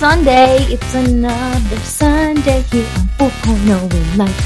Sunday. It's another Sunday here on 4.0 in life.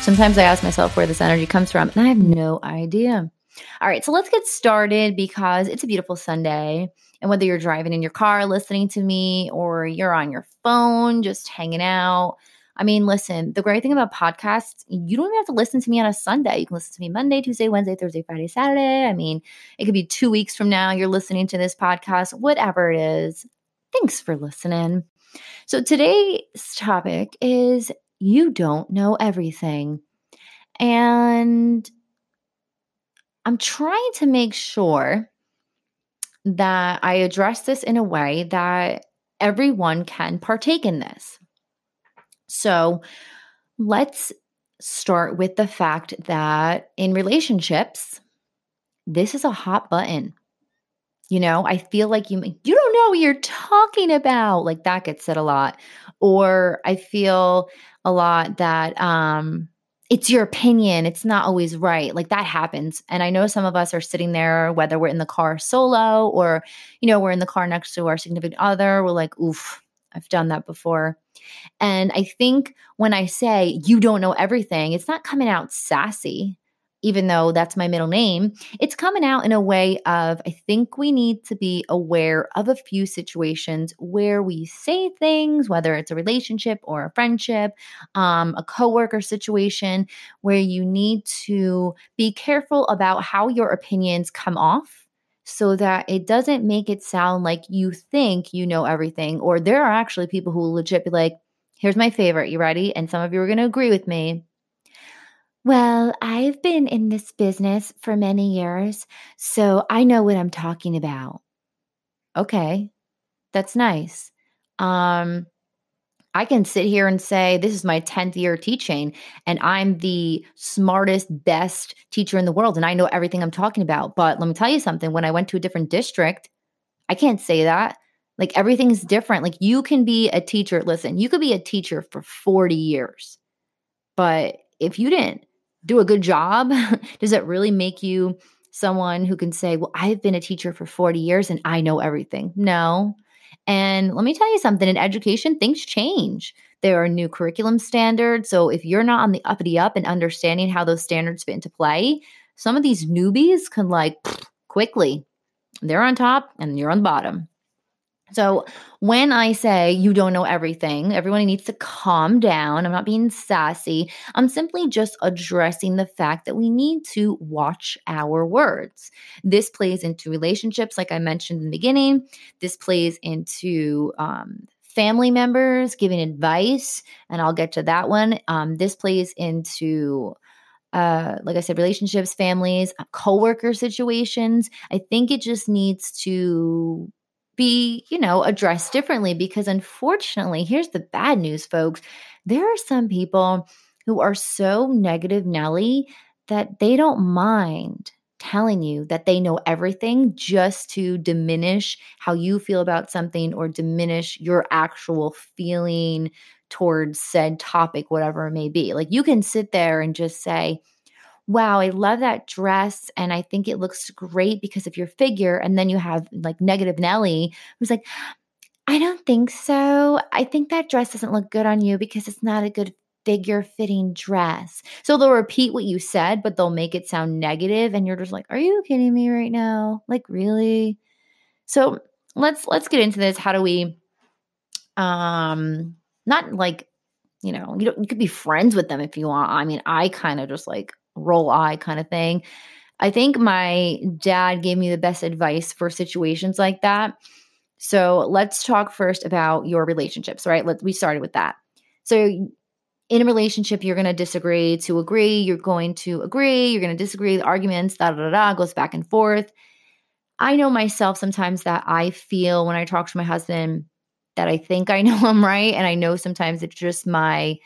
Sometimes I ask myself where this energy comes from, and I have no idea. All right, so let's get started because it's a beautiful Sunday. And whether you're driving in your car listening to me or you're on your phone just hanging out, I mean, listen, the great thing about podcasts, you don't even have to listen to me on a Sunday. You can listen to me Monday, Tuesday, Wednesday, Thursday, Friday, Saturday. I mean, it could be two weeks from now you're listening to this podcast, whatever it is. Thanks for listening. So today's topic is you don't know everything. And I'm trying to make sure that I address this in a way that everyone can partake in this. So let's start with the fact that in relationships, this is a hot button. You know, I feel like you you don't know what you're talking about. Like that gets said a lot. Or I feel a lot that um it's your opinion. It's not always right. Like that happens. And I know some of us are sitting there, whether we're in the car solo or, you know, we're in the car next to our significant other. We're like, oof, I've done that before. And I think when I say you don't know everything, it's not coming out sassy, even though that's my middle name. It's coming out in a way of I think we need to be aware of a few situations where we say things, whether it's a relationship or a friendship, um, a coworker situation, where you need to be careful about how your opinions come off so that it doesn't make it sound like you think you know everything. Or there are actually people who will legit be like, here's my favorite. You ready? And some of you are going to agree with me. Well, I've been in this business for many years, so I know what I'm talking about. Okay, that's nice. Um, I can sit here and say, this is my 10th year teaching, and I'm the smartest, best teacher in the world, and I know everything I'm talking about. But let me tell you something when I went to a different district, I can't say that. Like everything's different. Like you can be a teacher. Listen, you could be a teacher for 40 years, but if you didn't do a good job, does it really make you someone who can say, well, I've been a teacher for 40 years and I know everything? No. And let me tell you something in education, things change. There are new curriculum standards. So if you're not on the uppity up and understanding how those standards fit into play, some of these newbies can like quickly, they're on top and you're on the bottom. So when I say you don't know everything, everyone needs to calm down. I'm not being sassy. I'm simply just addressing the fact that we need to watch our words. This plays into relationships, like I mentioned in the beginning. This plays into um, family members giving advice, and I'll get to that one. Um, this plays into uh, like I said, relationships, families, coworker situations. I think it just needs to be, you know, addressed differently because unfortunately, here's the bad news, folks. There are some people who are so negative Nelly that they don't mind telling you that they know everything just to diminish how you feel about something or diminish your actual feeling towards said topic, whatever it may be. Like you can sit there and just say, wow, I love that dress. And I think it looks great because of your figure. And then you have like negative Nelly who's like, I don't think so. I think that dress doesn't look good on you because it's not a good figure fitting dress. So they'll repeat what you said, but they'll make it sound negative and you're just like, "Are you kidding me right now? Like really?" So, let's let's get into this. How do we um not like, you know, you you could be friends with them if you want. I mean, I kind of just like roll eye kind of thing. I think my dad gave me the best advice for situations like that. So let's talk first about your relationships, right? Let's we started with that. So in a relationship, you're going to disagree to agree. You're going to agree. You're going to disagree. The arguments, da da da da, goes back and forth. I know myself sometimes that I feel when I talk to my husband that I think I know I'm right, and I know sometimes it's just my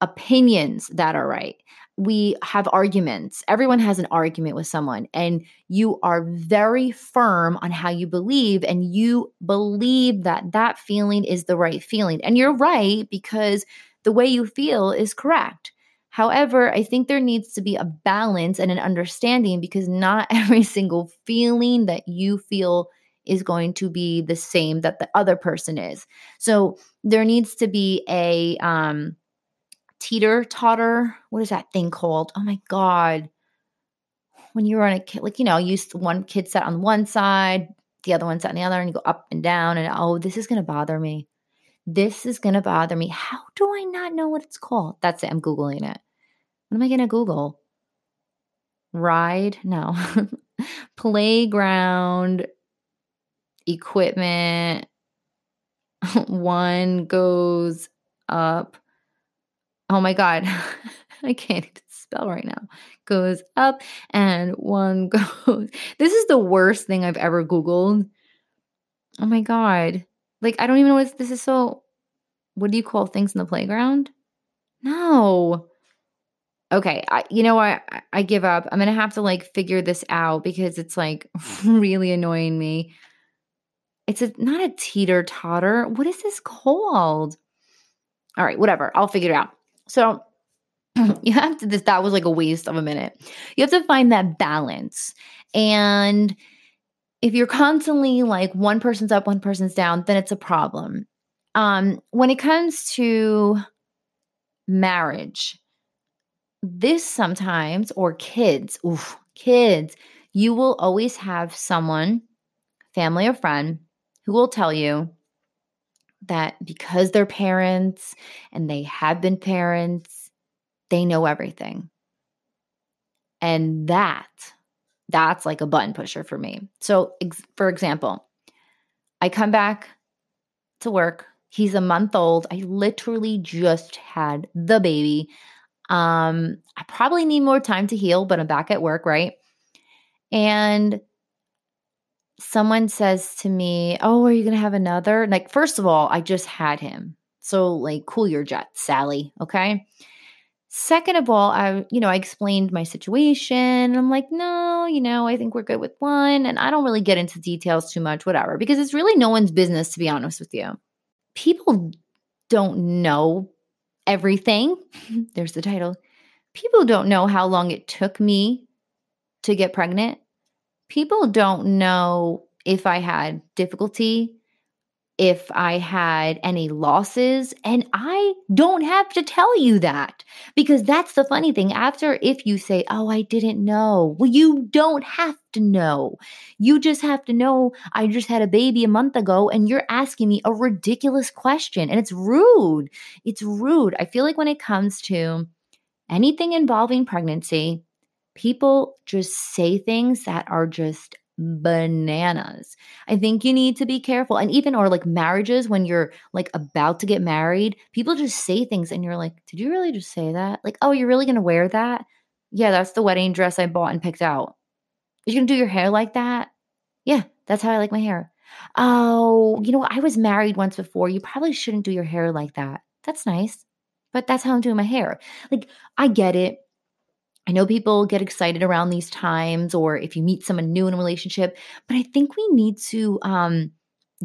opinions that are right we have arguments. Everyone has an argument with someone, and you are very firm on how you believe, and you believe that that feeling is the right feeling. And you're right because the way you feel is correct. However, I think there needs to be a balance and an understanding because not every single feeling that you feel is going to be the same that the other person is. So there needs to be a um teeter totter. What is that thing called? Oh my god. When you're on a kid, like you know, you one kid sat on one side, the other one sat on the other, and you go up and down, and oh, this is gonna bother me. This is gonna bother me. How do I not know what it's called? That's it. I'm googling it. What am I gonna Google? Ride? No. Playground equipment. one goes up. Oh my God. I can't even spell right now. Goes up and one goes. This is the worst thing I've ever Googled. Oh my God. Like, I don't even know what this is so. What do you call things in the playground? No. Okay, I, you know what? I, I give up. I'm gonna have to like figure this out because it's like really annoying me. It's a not a teeter totter. What is this called? All right, whatever. I'll figure it out. So you have to that was like a waste of a minute. You have to find that balance. And if you're constantly like one person's up, one person's down, then it's a problem. Um when it comes to marriage, this sometimes or kids, oof, kids, you will always have someone, family or friend who will tell you that because they're parents and they have been parents, they know everything. And that, that's like a button pusher for me. So, ex- for example, I come back to work. He's a month old. I literally just had the baby. Um, I probably need more time to heal, but I'm back at work, right? And someone says to me, Oh, are you going to have another? Like, first of all, I just had him. So, like, cool your jet, Sally. Okay. Second of all, I, you know, I explained my situation. I'm like, no, you know, I think we're good with one. And I don't really get into details too much, whatever, because it's really no one's business, to be honest with you. People don't know everything. There's the title. People don't know how long it took me to get pregnant people don't know if I had difficulty, if I had any losses, and I don't have to tell you that because that's the funny thing. After, if you say, Oh, I didn't know, well, you don't have to know. You just have to know I just had a baby a month ago and you're asking me a ridiculous question, and it's rude. It's rude. I feel like when it comes to anything involving pregnancy, people just say things that are just bananas. I think you need to be careful. And even or like marriages when you're like about to get married, people just say things and you're like, "Did you really just say that?" Like, "Oh, you're really going to wear that?" Yeah, that's the wedding dress I bought and picked out. You're going to do your hair like that? Yeah, that's how I like my hair. Oh, you know, I was married once before. You probably shouldn't do your hair like that. That's nice. But that's how I'm doing my hair. Like, I get it. I know people get excited around these times or if you meet someone new in a relationship, but I think we need to um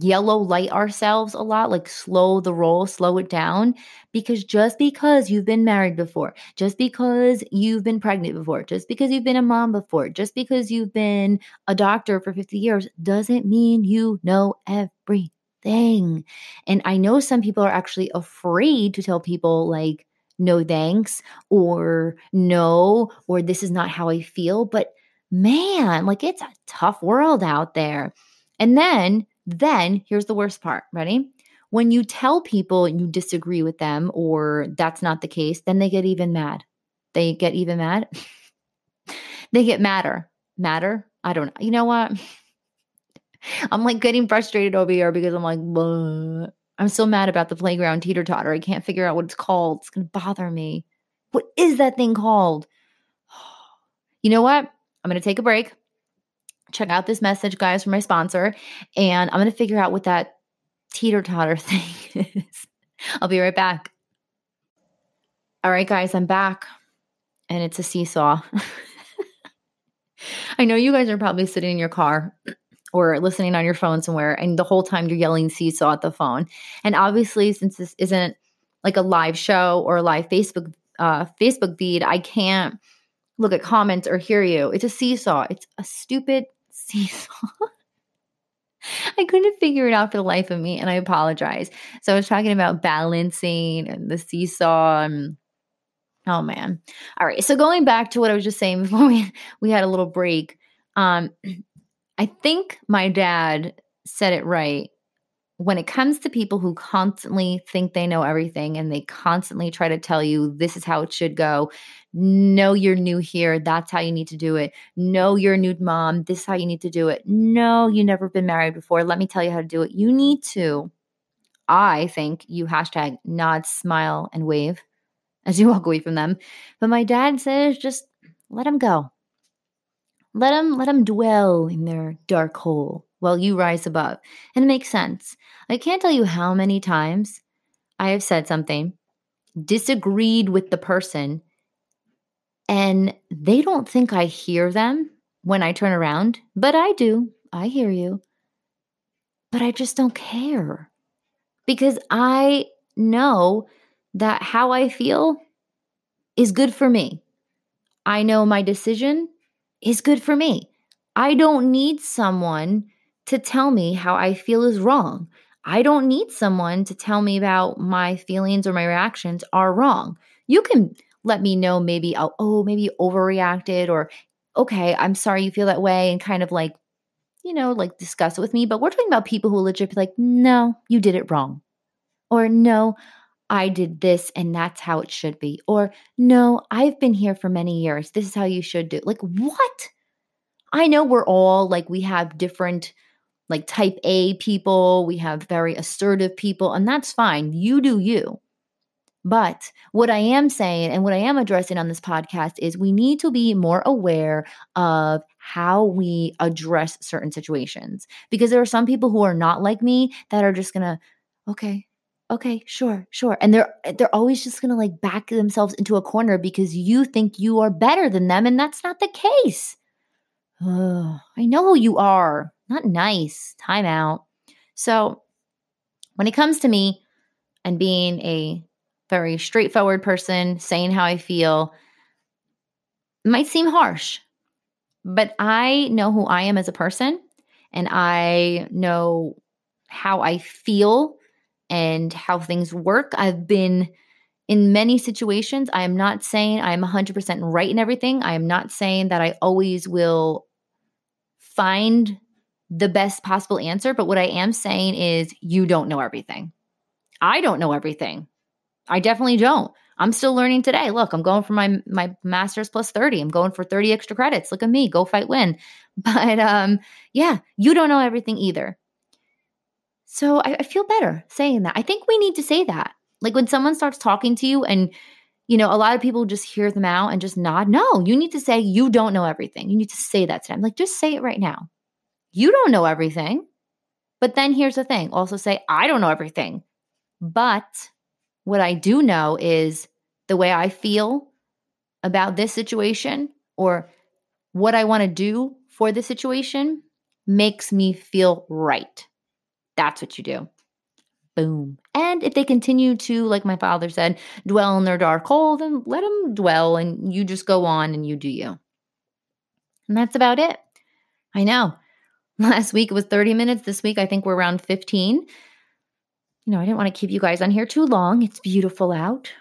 yellow light ourselves a lot, like slow the roll, slow it down because just because you've been married before, just because you've been pregnant before, just because you've been a mom before, just because you've been a doctor for 50 years doesn't mean you know everything. And I know some people are actually afraid to tell people like no thanks or no or this is not how I feel. But man, like it's a tough world out there. And then, then here's the worst part. Ready? When you tell people you disagree with them or that's not the case, then they get even mad. They get even mad. they get madder. Madder? I don't know. You know what? I'm like getting frustrated over here because I'm like, I'm so mad about the playground teeter totter. I can't figure out what it's called. It's going to bother me. What is that thing called? You know what? I'm going to take a break. Check out this message, guys, from my sponsor, and I'm going to figure out what that teeter totter thing is. I'll be right back. All right, guys, I'm back, and it's a seesaw. I know you guys are probably sitting in your car or listening on your phone somewhere and the whole time you're yelling seesaw at the phone. And obviously since this isn't like a live show or a live Facebook uh Facebook feed, I can't look at comments or hear you. It's a seesaw. It's a stupid seesaw. I couldn't figure it out for the life of me, and I apologize. So I was talking about balancing and the seesaw and oh man. All right. So going back to what I was just saying before we we had a little break. Um I think my dad said it right when it comes to people who constantly think they know everything and they constantly try to tell you this is how it should go, no, you're new here. That's how you need to do it. No, you're a new mom. This is how you need to do it. No, you never been married before. Let me tell you how to do it. You need to, I think, you hashtag nod, smile, and wave as you walk away from them. But my dad says just let them go. Let them let them dwell in their dark hole while you rise above. And it makes sense. I can't tell you how many times I have said something, disagreed with the person, and they don't think I hear them when I turn around, but I do. I hear you. But I just don't care because I know that how I feel is good for me. I know my decision is good for me. I don't need someone to tell me how I feel is wrong. I don't need someone to tell me about my feelings or my reactions are wrong. You can let me know maybe, oh, oh, maybe overreacted or, okay, I'm sorry you feel that way and kind of like, you know, like discuss it with me. But we're talking about people who legit be like, no, you did it wrong. Or no, I did this and that's how it should be. Or no, I've been here for many years. This is how you should do. Like, what? I know we're all like, we have different like type A people, we have very assertive people, and that's fine. You do you. But what I am saying and what I am addressing on this podcast is we need to be more aware of how we address certain situations because there are some people who are not like me that are just going to okay, okay, sure, sure. And they're eh, they're always just going to like back themselves into a corner because you think you are better than them and that's not the case. Oh, I know who you are. Not nice. Time out. So, when it comes to me and being a very straightforward person, saying how I feel, might seem harsh, but I know who I am as a person and I know how I feel and how things work. I've been in many situations. I am not saying I'm 100% right in everything. I am not saying that I always will find the best possible answer. But what I am saying is, you don't know everything. I don't know everything. I definitely don't. I'm still learning today. Look, I'm going for my my master's plus 30. I'm going for 30 extra credits. Look at me, go fight win. But um yeah, you don't know everything either. So I, I feel better saying that. I think we need to say that. Like when someone starts talking to you and you know, a lot of people just hear them out and just nod. No, you need to say you don't know everything. You need to say that to them. Like just say it right now. You don't know everything. But then here's the thing also say, I don't know everything. But what I do know is the way I feel about this situation or what I want to do for the situation makes me feel right. That's what you do. Boom. And if they continue to, like my father said, dwell in their dark hole, then let them dwell and you just go on and you do you. And that's about it. I know. Last week it was 30 minutes. This week I think we're around 15. You know, I didn't want to keep you guys on here too long. It's beautiful out.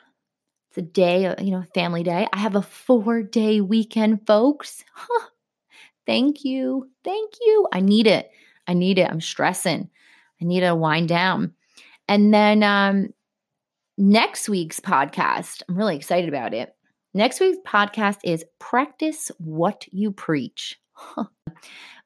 It's a day, uh, you know, family day. I have a four day weekend, folks. Huh. Thank you. Thank you. I need it. I need it. I'm stressing. I need to wind down. And then um, next week's podcast, I'm really excited about it. Next week's podcast is Practice What You Preach.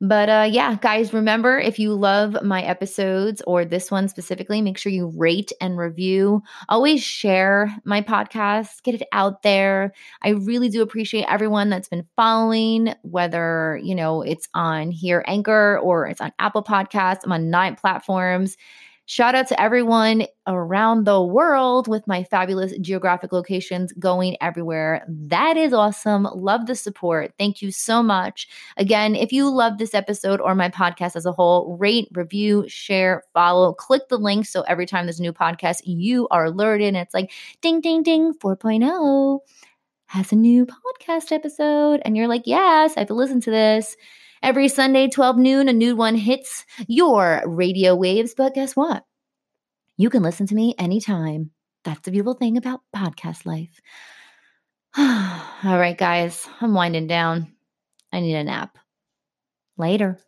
But uh, yeah, guys, remember if you love my episodes or this one specifically, make sure you rate and review. Always share my podcast, get it out there. I really do appreciate everyone that's been following, whether, you know, it's on here, Anchor, or it's on Apple Podcasts. I'm on nine platforms. Shout out to everyone around the world with my fabulous geographic locations going everywhere. That is awesome. Love the support. Thank you so much. Again, if you love this episode or my podcast as a whole, rate, review, share, follow, click the link so every time there's a new podcast, you are alerted. And it's like ding, ding, ding 4.0 has a new podcast episode. And you're like, yes, I have to listen to this. Every Sunday, 12 noon, a new one hits your radio waves. But guess what? You can listen to me anytime. That's the beautiful thing about podcast life. All right, guys, I'm winding down. I need a nap. Later.